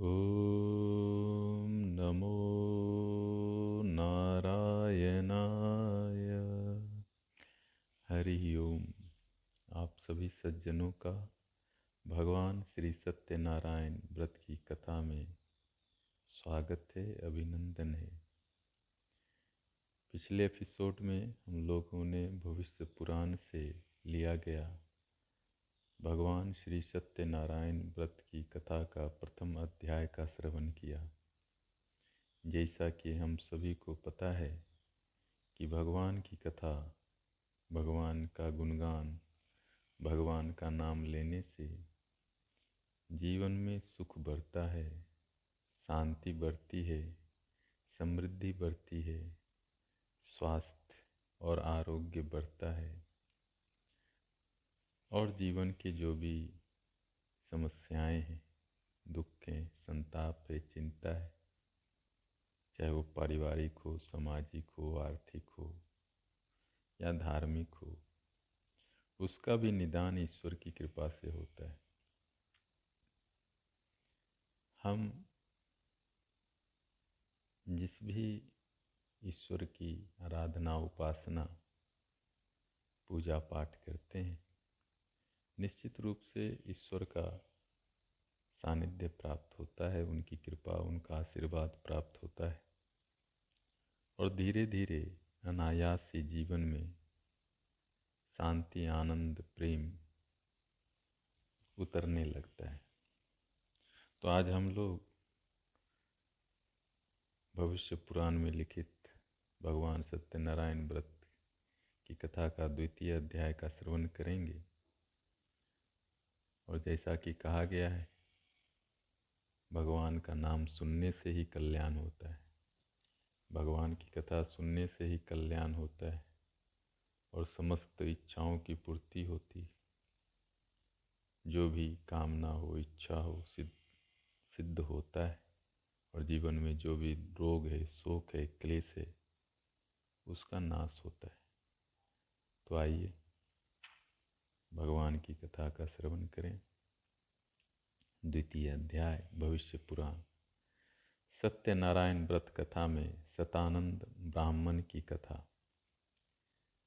ॐ नमो नारायणाय। हरि ओम। आप सभी सज्जनों का भगवान श्री सत्यनारायण व्रत की कथा में स्वागत है, अभिनंदन है। पिछले एपिसोड में हम लोगों ने भविष्य पुराण से लिया गया भगवान श्री सत्यनारायण व्रत की कथा का प्रथम अध्याय का श्रवण किया। जैसा कि हम सभी को पता है कि भगवान की कथा, भगवान का गुणगान, भगवान का नाम लेने से जीवन में सुख बढ़ता है, शांति बढ़ती है, समृद्धि बढ़ती है, स्वास्थ्य और आरोग्य बढ़ता है। और जीवन के जो भी समस्याएँ हैं, दुख है संताप है, चिंता है, चाहे वो पारिवारिक हो, सामाजिक हो, आर्थिक हो या धार्मिक हो, उसका भी निदान ईश्वर की कृपा से होता है। हम जिस भी ईश्वर की आराधना, उपासना, पूजा पाठ करते हैं निश्चित रूप से ईश्वर का सानिध्य प्राप्त होता है, उनकी कृपा, उनका आशीर्वाद प्राप्त होता है। और धीरे धीरे अनायास से जीवन में शांति, आनंद, प्रेम उतरने लगता है। तो आज हम लोग भविष्य पुराण में लिखित भगवान सत्यनारायण व्रत की कथा का द्वितीय अध्याय का श्रवण करेंगे। और जैसा कि कहा गया है, भगवान का नाम सुनने से ही कल्याण होता है। भगवान की कथा सुनने से ही कल्याण होता है और समस्त इच्छाओं की पूर्ति होती है। जो भी कामना हो, इच्छा हो, सिद्ध सिद्ध होता है और जीवन में जो भी रोग है, शोक है, क्लेश है, उसका नाश होता है। तो आइए भगवान की कथा का श्रवण करें। द्वितीय अध्याय, भविष्य पुराण। सत्यनारायण व्रत कथा में सतानंद ब्राह्मण की कथा।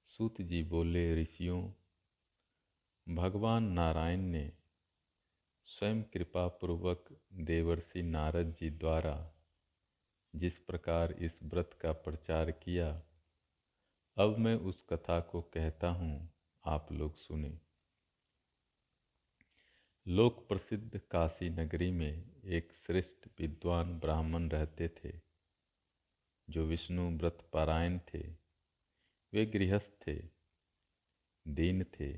सूत जी बोले, ऋषियों, भगवान नारायण ने स्वयं कृपा पूर्वक देवर्षि नारद जी द्वारा जिस प्रकार इस व्रत का प्रचार किया, अब मैं उस कथा को कहता हूँ, आप लोग सुने। लोक प्रसिद्ध काशी नगरी में एक श्रेष्ठ विद्वान ब्राह्मण रहते थे, जो विष्णु व्रत पारायण थे। वे गृहस्थ थे, दीन थे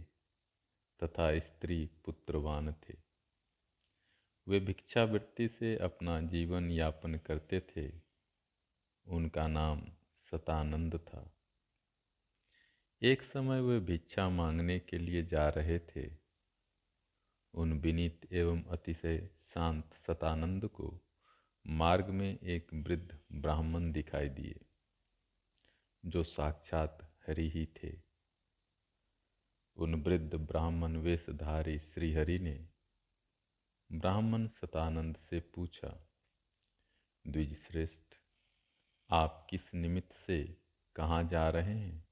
तथा स्त्री पुत्रवान थे। वे भिक्षावृत्ति से अपना जीवन यापन करते थे। उनका नाम सतानंद था। एक समय वे भिक्षा मांगने के लिए जा रहे थे। उन विनीत एवं अतिशय शांत सतानंद को मार्ग में एक वृद्ध ब्राह्मण दिखाई दिए, जो साक्षात हरि ही थे। उन वृद्ध ब्राह्मण वेशधारी श्रीहरि ने ब्राह्मण सतानंद से पूछा द्विज श्रेष्ठ आप किस निमित्त से कहाँ जा रहे हैं?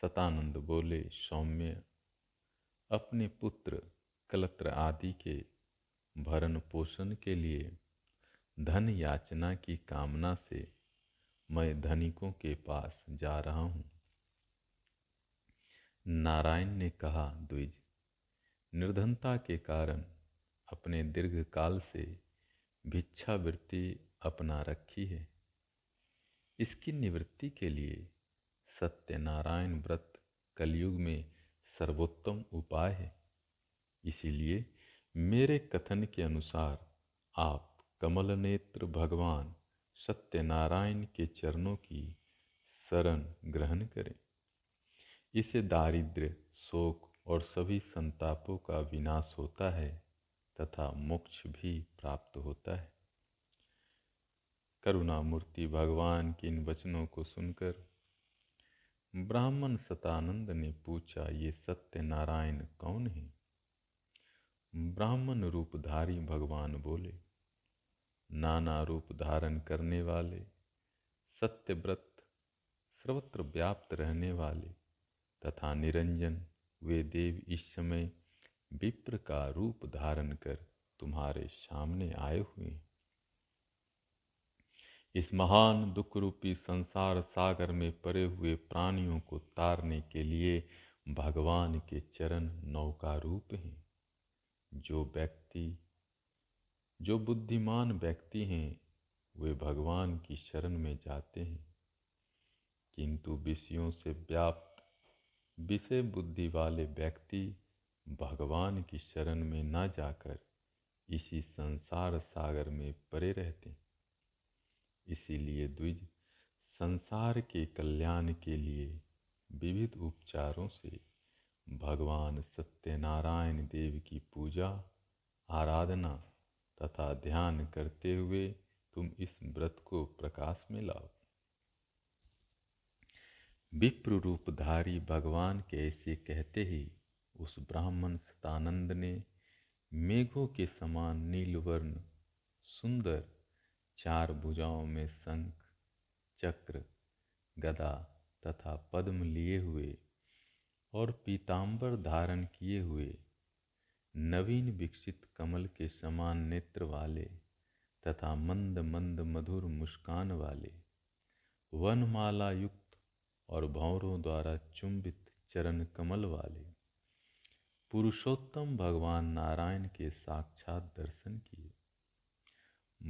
सतानंद बोले, सौम्य, अपने पुत्र कलत्र आदि के भरण पोषण के लिए धन याचना की कामना से मैं धनिकों के पास जा रहा हूँ। नारायण ने कहा, द्विज, निर्धनता के कारण अपने दीर्घ काल से भिक्षावृत्ति अपना रखी है। इसकी निवृत्ति के लिए सत्यनारायण व्रत कलयुग में सर्वोत्तम उपाय है। इसीलिए मेरे कथन के अनुसार आप कमल नेत्र भगवान सत्यनारायण के चरणों की शरण ग्रहण करें। इसे दारिद्र्य, शोक और सभी संतापों का विनाश होता है तथा मोक्ष भी प्राप्त होता है। करुणामूर्ति भगवान के इन वचनों को सुनकर ब्राह्मण सतानंद ने पूछा, ये सत्यनारायण कौन है? ब्राह्मण रूपधारी भगवान बोले, नाना रूप धारण करने वाले, सत्यव्रत सर्वत्र व्याप्त रहने वाले, तथा निरंजन वे देव इस समय विप्र का रूप धारण कर तुम्हारे सामने आए हुए हैं। इस महान दुख रूपी संसार सागर में पड़े हुए प्राणियों को तारने के लिए भगवान के चरण नौका रूप हैं। जो व्यक्ति, जो बुद्धिमान व्यक्ति हैं, वे भगवान की शरण में जाते हैं। किंतु विषयों से व्याप्त, विषय बुद्धि वाले व्यक्ति भगवान की शरण में न जाकर इसी संसार सागर में परे रहते हैं। इसीलिए द्विज संसार के कल्याण के लिए विविध उपचारों से भगवान सत्यनारायण देव की पूजा, आराधना तथा ध्यान करते हुए तुम इस व्रत को प्रकाश में लाओ। विप्र रूपधारी भगवान के ऐसे कहते ही उस ब्राह्मण सतानंद ने मेघों के समान नीलवर्ण, सुंदर चार भुजाओं में शंख, चक्र, गदा तथा पद्म लिए हुए और पीताम्बर धारण किए हुए, नवीन विकसित कमल के समान नेत्र वाले तथा मंद मंद मधुर मुस्कान वाले, वनमाला युक्त और भौरों द्वारा चुंबित चरण कमल वाले, पुरुषोत्तम भगवान नारायण के साक्षात दर्शन किए।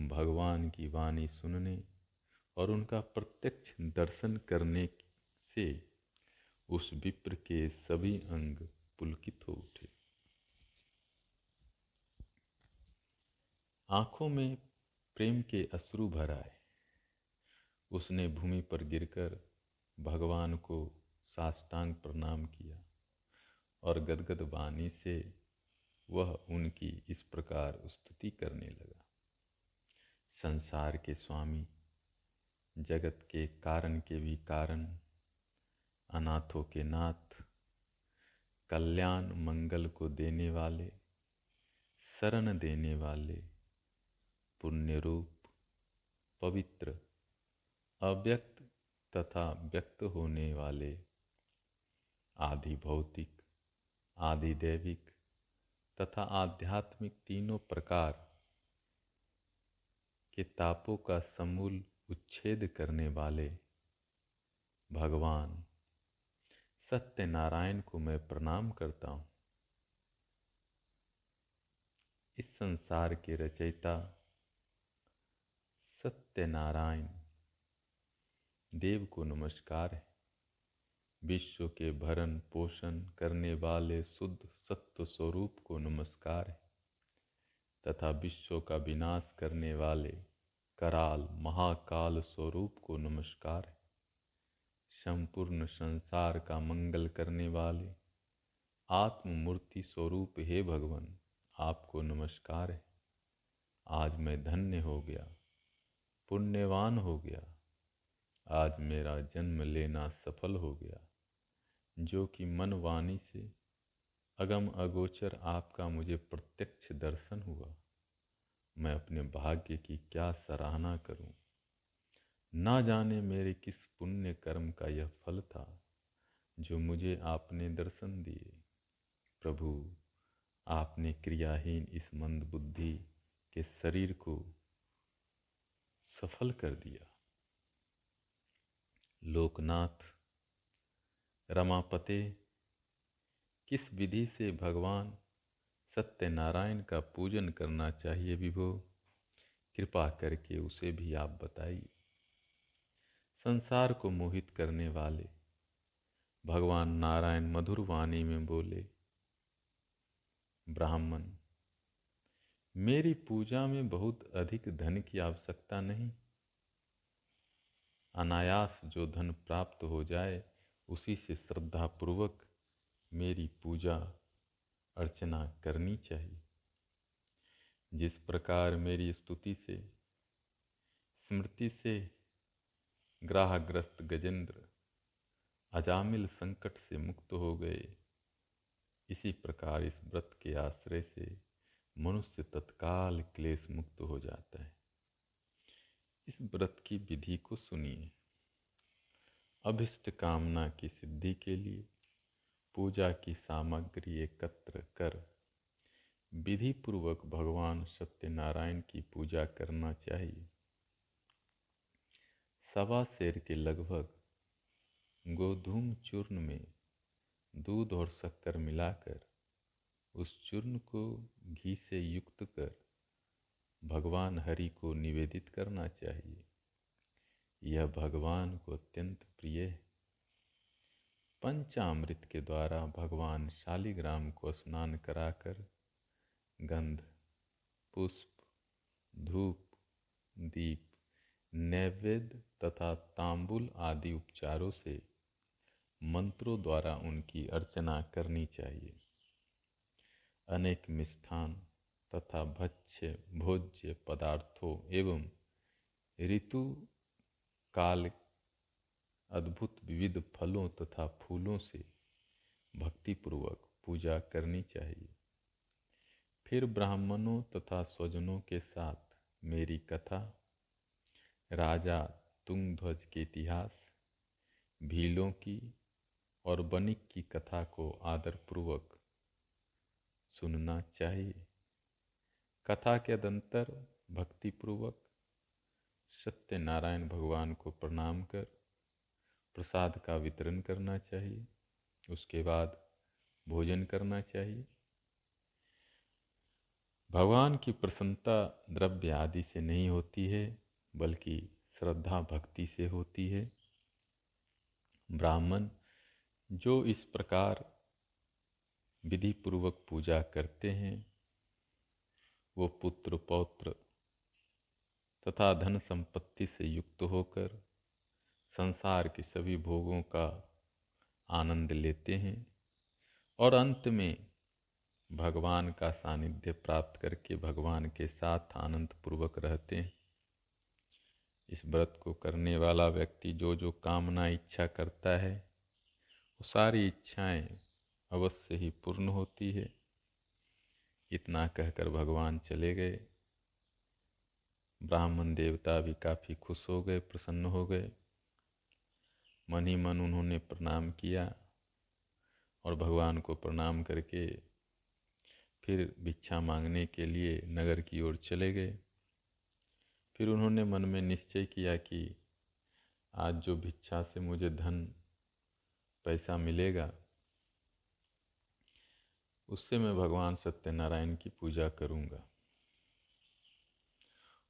भगवान की वाणी सुनने और उनका प्रत्यक्ष दर्शन करने से उस विप्र के सभी अंग पुलकित हो उठे। आँखों में प्रेम के अश्रु भर आए। उसने भूमि पर गिरकर भगवान को साष्टांग प्रणाम किया और गदगद वाणी से वह उनकी इस प्रकार स्तुति करने लगा। संसार के स्वामी, जगत के कारण के भी कारण अनाथों के नाथ, कल्याण मंगल को देने वाले, शरण देने वाले, पुण्य रूप, पवित्र, अव्यक्त तथा व्यक्त होने वाले, आदि भौतिक, आदि दैविक तथा आध्यात्मिक तीनों प्रकार के तापों का समूल उच्छेद करने वाले भगवान सत्यनारायण को मैं प्रणाम करता हूँ। इस संसार के रचयिता सत्यनारायण देव को नमस्कार है। विश्व के भरण पोषण करने वाले शुद्ध सत्व स्वरूप को नमस्कार है। तथा विश्व का विनाश करने वाले कराल महाकाल स्वरूप को नमस्कार है। संपूर्ण संसार का मंगल करने वाले। आत्ममूर्ति स्वरूप हे भगवान, आपको नमस्कार है। आज मैं धन्य हो गया, पुण्यवान हो गया। आज मेरा जन्म लेना सफल हो गया, जो कि मन वाणी से अगम अगोचर आपका मुझे प्रत्यक्ष दर्शन हुआ। मैं अपने भाग्य की क्या सराहना करूँ? ना जाने मेरे किस पुण्य कर्म का यह फल था, जो मुझे आपने दर्शन दिए। प्रभु, आपने क्रियाहीन इस मंद बुद्धि के शरीर को सफल कर दिया। लोकनाथ, रमापते, किस विधि से भगवान सत्यनारायण का पूजन करना चाहिए विभो, कृपा करके उसे भी आप बताइए। संसार को मोहित करने वाले। भगवान नारायण मधुर वाणी में बोले, ब्राह्मण, मेरी पूजा में बहुत अधिक धन की आवश्यकता नहीं। अनायास जो धन प्राप्त हो जाए, उसी से श्रद्धापूर्वक मेरी पूजा अर्चना करनी चाहिए। जिस प्रकार मेरी स्तुति से, स्मृति से ग्राहग्रस्त गजेंद्र अजामिल संकट से मुक्त हो गए। इसी प्रकार इस व्रत के आश्रय से मनुष्य तत्काल क्लेश मुक्त हो जाता है। इस व्रत की विधि को सुनिए। अभिष्ट कामना की सिद्धि के लिए पूजा की सामग्री एकत्र कर विधि पूर्वक भगवान सत्यनारायण की पूजा करना चाहिए। सवा शेर के लगभग गोधूम चूर्ण में दूध और शक्कर मिलाकर उस चूर्ण को घी से युक्त कर भगवान हरि को निवेदित करना चाहिए। यह भगवान को अत्यंत प्रिय है। पंचामृत के द्वारा भगवान शालिग्राम को स्नान कराकर गंध, पुष्प, धूप, दीप, नैवेद्य तथा तांबुल आदि उपचारों से मंत्रों द्वारा उनकी अर्चना करनी चाहिए। अनेक मिष्ठान तथा भक्ष्य, भोज्य पदार्थों एवं ऋतु काल अद्भुत विविध फलों तथा फूलों से भक्तिपूर्वक पूजा करनी चाहिए। फिर ब्राह्मणों तथा स्वजनों के साथ मेरी कथा, राजा तुंगध्वज के इतिहास, भीलों की और बनिक की कथा को आदरपूर्वक सुनना चाहिए। कथा के अदंतर भक्तिपूर्वक सत्यनारायण भगवान को प्रणाम कर, प्रसाद का वितरण करना चाहिए। उसके बाद भोजन करना चाहिए। भगवान की प्रसन्नता द्रव्य आदि से नहीं होती है, बल्कि श्रद्धा भक्ति से होती है। ब्राह्मण जो इस प्रकार विधि पूर्वक पूजा करते हैं, वो पुत्र पौत्र तथा धन संपत्ति से युक्त होकर संसार के सभी भोगों का आनंद लेते हैं और अंत में भगवान का सानिध्य प्राप्त करके भगवान के साथ आनंद पूर्वक रहते हैं। इस व्रत को करने वाला व्यक्ति जो जो कामना इच्छा करता है, वो सारी इच्छाएँ अवश्य ही पूर्ण होती है। इतना कहकर भगवान चले गए। ब्राह्मण देवता भी काफ़ी खुश हो गए, प्रसन्न हो गए। मन ही मन उन्होंने प्रणाम किया और भगवान को प्रणाम करके फिर भिक्षा मांगने के लिए नगर की ओर चले गए। फिर उन्होंने मन में निश्चय किया कि आज जो भिक्षा से मुझे धन, पैसा मिलेगा, उससे मैं भगवान सत्यनारायण की पूजा करूँगा।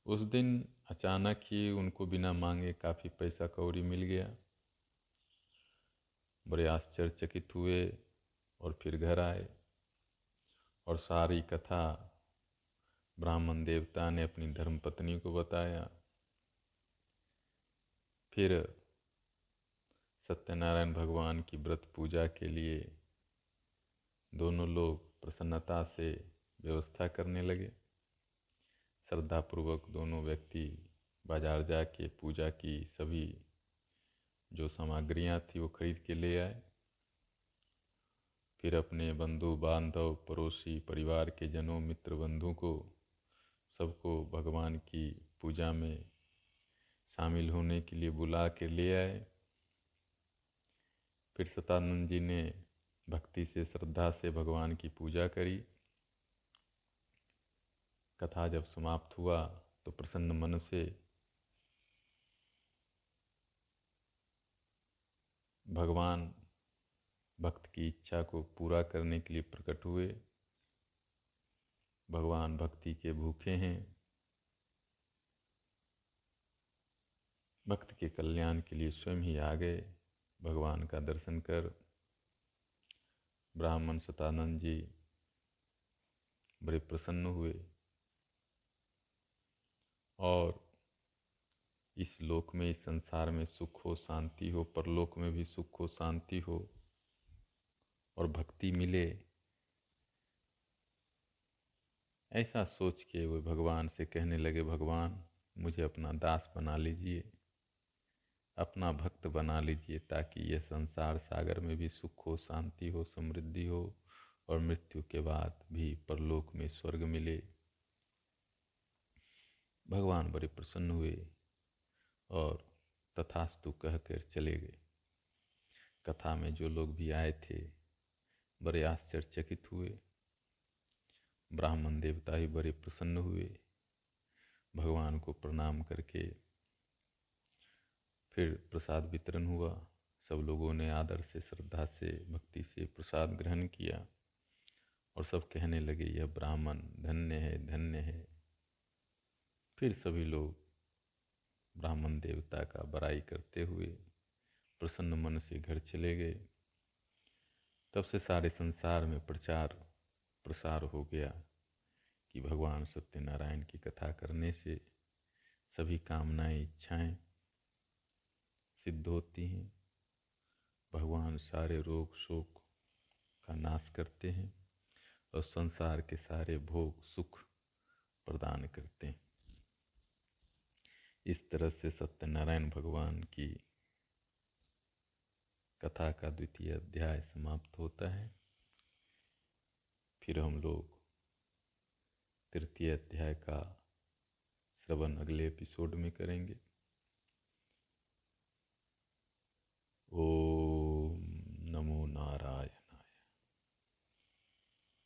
उस दिन अचानक ही उनको बिना मांगे काफ़ी पैसा कौड़ी मिल गया। बड़े आश्चर्यचकित हुए और फिर घर आए और सारी कथा ब्राह्मण देवता ने अपनी धर्मपत्नी को बताया। फिर सत्यनारायण भगवान की व्रत पूजा के लिए दोनों लोग प्रसन्नता से व्यवस्था करने लगे। श्रद्धापूर्वक दोनों व्यक्ति बाज़ार जाके पूजा की सभी जो सामग्रियाँ थी वो खरीद के ले आए। फिर अपने बंधु बांधव पड़ोसी, परिवार के जनों मित्र बंधु को सबको भगवान की पूजा में शामिल होने के लिए बुला के ले आए। फिर सतानंद जी ने भक्ति से, श्रद्धा से भगवान की पूजा करी। कथा जब समाप्त हुआ तो प्रसन्न मन से भगवान भक्त की इच्छा को पूरा करने के लिए प्रकट हुए। भगवान भक्ति के भूखे हैं। भक्त के कल्याण के लिए स्वयं ही आ गए भगवान का दर्शन कर। ब्राह्मण सतानंद जी बड़े प्रसन्न हुए। और इस लोक में, इस संसार में सुख हो, शांति हो, परलोक में भी सुख हो, शांति हो और भक्ति मिले ऐसा सोच के वो भगवान से कहने लगे, भगवान, मुझे अपना दास बना लीजिए, अपना भक्त बना लीजिए, ताकि यह संसार सागर में भी सुख हो, शांति हो, समृद्धि हो और मृत्यु के बाद भी परलोक में स्वर्ग मिले। भगवान बड़े प्रसन्न हुए और तथास्तु कहकर चले गए। कथा में जो लोग भी आए थे, बड़े आश्चर्यचकित हुए। ब्राह्मण देवता ही बड़े प्रसन्न हुए। भगवान को प्रणाम करके फिर प्रसाद वितरण हुआ। सब लोगों ने आदर से, श्रद्धा से, भक्ति से प्रसाद ग्रहण किया और सब कहने लगे, यह ब्राह्मण धन्य है धन्य है। फिर सभी लोग ब्राह्मण देवता का बड़ाई करते हुए प्रसन्न मन से घर चले गए। तब से सारे संसार में प्रचार प्रसार हो गया कि भगवान सत्यनारायण की कथा करने से सभी कामनाएँ, इच्छाएँ सिद्ध होती हैं। भगवान सारे रोग, शोक का नाश करते हैं और संसार के सारे भोग, सुख प्रदान करते हैं। इस तरह से सत्यनारायण भगवान की कथा का द्वितीय अध्याय समाप्त होता है। फिर हम लोग तृतीय अध्याय का श्रवण अगले एपिसोड में करेंगे। ओ